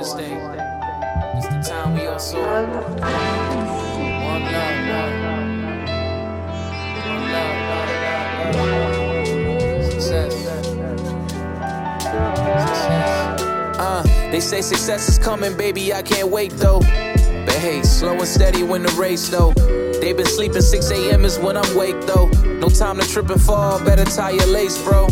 mistake. It's the time we all saw. One love, love. One love, love. Success. Uh, they say success is coming, baby. I can't wait though. But hey, slow and steady when the race though. They been sleeping 6 a.m. is when I'm wake though. No time to trip and fall, better tie your lace, bro.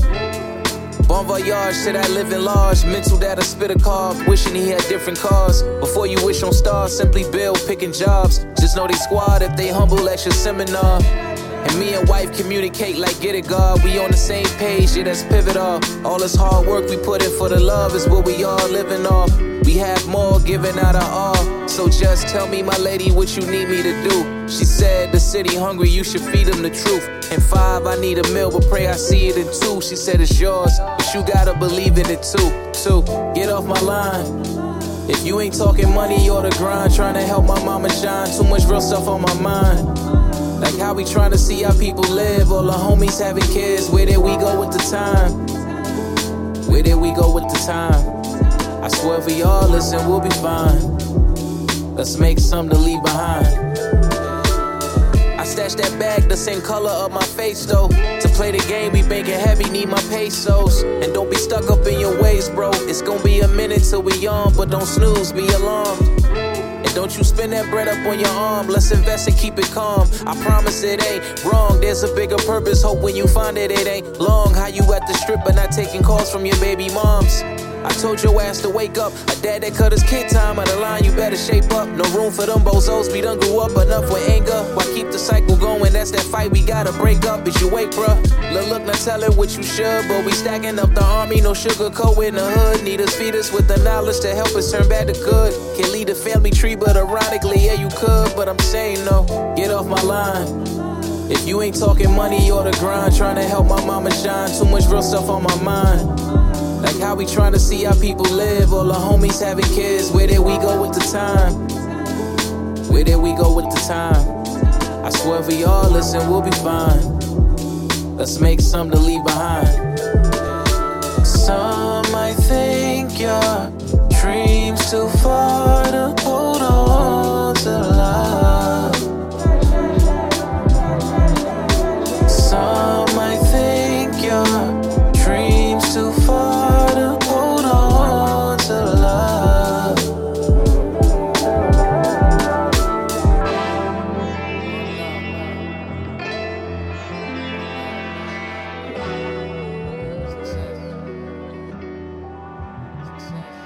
Bon voyage to that living large. Mental that I spit a card, wishing he had different cars. Before you wish on stars, simply build, picking jobs. Just know they squad if they humble at your seminar. And me and wife communicate like get it, God. We on the same page, yeah, that's pivotal. All this hard work we put in for the love is what we all living off. We have more giving out our all. So just tell me, my lady, what you need me to do. She said, The city hungry, you should feed them the truth. And five, I need a meal, but pray I see it in two. She said, It's yours, but you gotta believe in it too. Two, get off my line. If you ain't talking money or the grind, trying to help my mama shine. Too much real stuff on my mind. Like how we trying to see how people live. All the homies having kids. Where did we go with the time? Where did we go with the time? I swear for y'all, listen, we'll be fine. Let's make something to leave behind. I stashed that bag the same color of my face though. To play the game, we banking heavy, need my pesos. And don't be stuck up in your ways, bro. It's gonna be a minute till we on, but don't snooze, be alarmed. And don't you spin that bread up on your arm. Let's invest and keep it calm. I promise it ain't wrong. There's a bigger purpose. Hope when you find it, it ain't long. How you at the strip but not taking calls from your baby moms? I told your ass to wake up. A dad that cut his kid time out of line, you better shape up. No room for them bozos. We done grew up enough with anger. Why keep the cycle going? That's that fight we gotta break up. Is you wait, bruh? Look, look, now tell it what you should. But we stacking up the army, no sugar coat in the hood. Need us, feed us with the knowledge to help us turn bad to good. Can't lead a family tree, but ironically, yeah, you could. But I'm saying no, get off my line. If you ain't talking money or the grind, trying to help my mama shine. Too much real stuff on my mind. Like how we trying to see how people live. All the homies having kids. Where did we go with the time? Where did we go with the time? I swear for y'all, listen, we'll be fine. Let's make something to leave behind. Some Thanks.